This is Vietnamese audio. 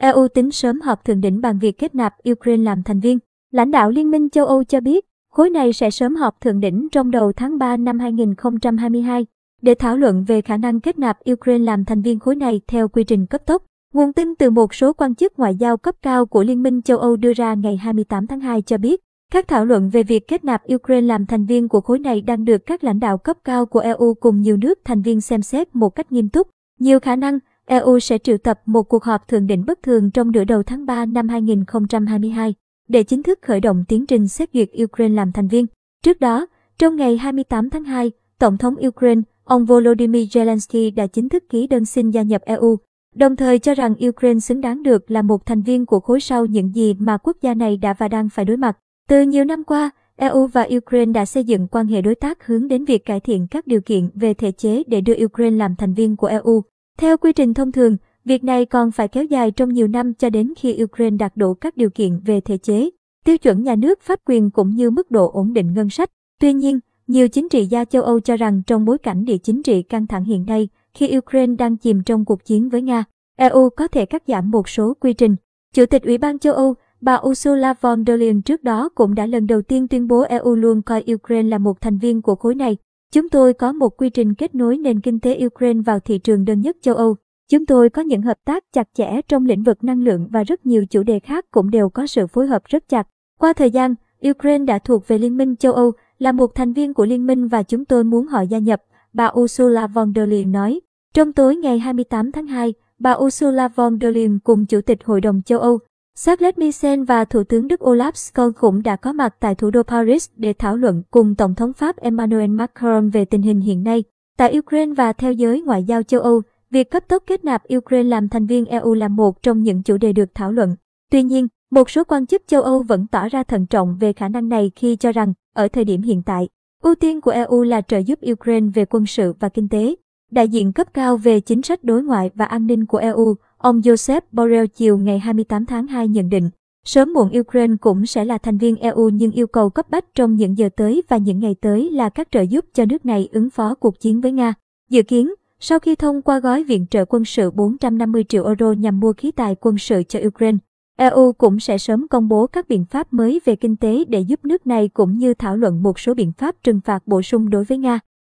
EU tính sớm họp thượng đỉnh bàn việc kết nạp Ukraine làm thành viên. Lãnh đạo Liên minh châu Âu cho biết, khối này sẽ sớm họp thượng đỉnh trong đầu tháng 3 năm 2022 để thảo luận về khả năng kết nạp Ukraine làm thành viên khối này theo quy trình cấp tốc. Nguồn tin từ một số quan chức ngoại giao cấp cao của Liên minh châu Âu đưa ra ngày 28 tháng 2 cho biết, các thảo luận về việc kết nạp Ukraine làm thành viên của khối này đang được các lãnh đạo cấp cao của EU cùng nhiều nước thành viên xem xét một cách nghiêm túc. Nhiều khả năng, EU sẽ triệu tập một cuộc họp thượng đỉnh bất thường trong nửa đầu tháng 3 năm 2022 để chính thức khởi động tiến trình xét duyệt Ukraine làm thành viên. Trước đó, trong ngày 28 tháng 2, Tổng thống Ukraine, ông Volodymyr Zelensky đã chính thức ký đơn xin gia nhập EU, đồng thời cho rằng Ukraine xứng đáng được là một thành viên của khối sau những gì mà quốc gia này đã và đang phải đối mặt. Từ nhiều năm qua, EU và Ukraine đã xây dựng quan hệ đối tác hướng đến việc cải thiện các điều kiện về thể chế để đưa Ukraine làm thành viên của EU. Theo quy trình thông thường, việc này còn phải kéo dài trong nhiều năm cho đến khi Ukraine đạt đủ các điều kiện về thể chế, tiêu chuẩn nhà nước pháp quyền cũng như mức độ ổn định ngân sách. Tuy nhiên, nhiều chính trị gia châu Âu cho rằng trong bối cảnh địa chính trị căng thẳng hiện nay, khi Ukraine đang chìm trong cuộc chiến với Nga, EU có thể cắt giảm một số quy trình. Chủ tịch Ủy ban châu Âu, bà Ursula von der Leyen trước đó cũng đã lần đầu tiên tuyên bố EU luôn coi Ukraine là một thành viên của khối này. Chúng tôi có một quy trình kết nối nền kinh tế Ukraine vào thị trường đơn nhất châu Âu. Chúng tôi có những hợp tác chặt chẽ trong lĩnh vực năng lượng và rất nhiều chủ đề khác cũng đều có sự phối hợp rất chặt. Qua thời gian, Ukraine đã thuộc về Liên minh châu Âu, là một thành viên của Liên minh và chúng tôi muốn họ gia nhập, bà Ursula von der Leyen nói. Trong tối ngày 28 tháng 2, bà Ursula von der Leyen cùng Chủ tịch Hội đồng châu Âu, Charles Michel và Thủ tướng Đức Olaf Scholz cũng đã có mặt tại thủ đô Paris để thảo luận cùng Tổng thống Pháp Emmanuel Macron về tình hình hiện nay tại Ukraine và theo giới ngoại giao châu Âu. Việc cấp tốc kết nạp Ukraine làm thành viên EU là một trong những chủ đề được thảo luận. Tuy nhiên, một số quan chức châu Âu vẫn tỏ ra thận trọng về khả năng này khi cho rằng, ở thời điểm hiện tại, ưu tiên của EU là trợ giúp Ukraine về quân sự và kinh tế. Đại diện cấp cao về chính sách đối ngoại và an ninh của EU, ông Joseph Borrell chiều ngày 28 tháng 2 nhận định, sớm muộn Ukraine cũng sẽ là thành viên EU nhưng yêu cầu cấp bách trong những giờ tới và những ngày tới là các trợ giúp cho nước này ứng phó cuộc chiến với Nga. Dự kiến, sau khi thông qua gói viện trợ quân sự 450 triệu euro nhằm mua khí tài quân sự cho Ukraine, EU cũng sẽ sớm công bố các biện pháp mới về kinh tế để giúp nước này cũng như thảo luận một số biện pháp trừng phạt bổ sung đối với Nga.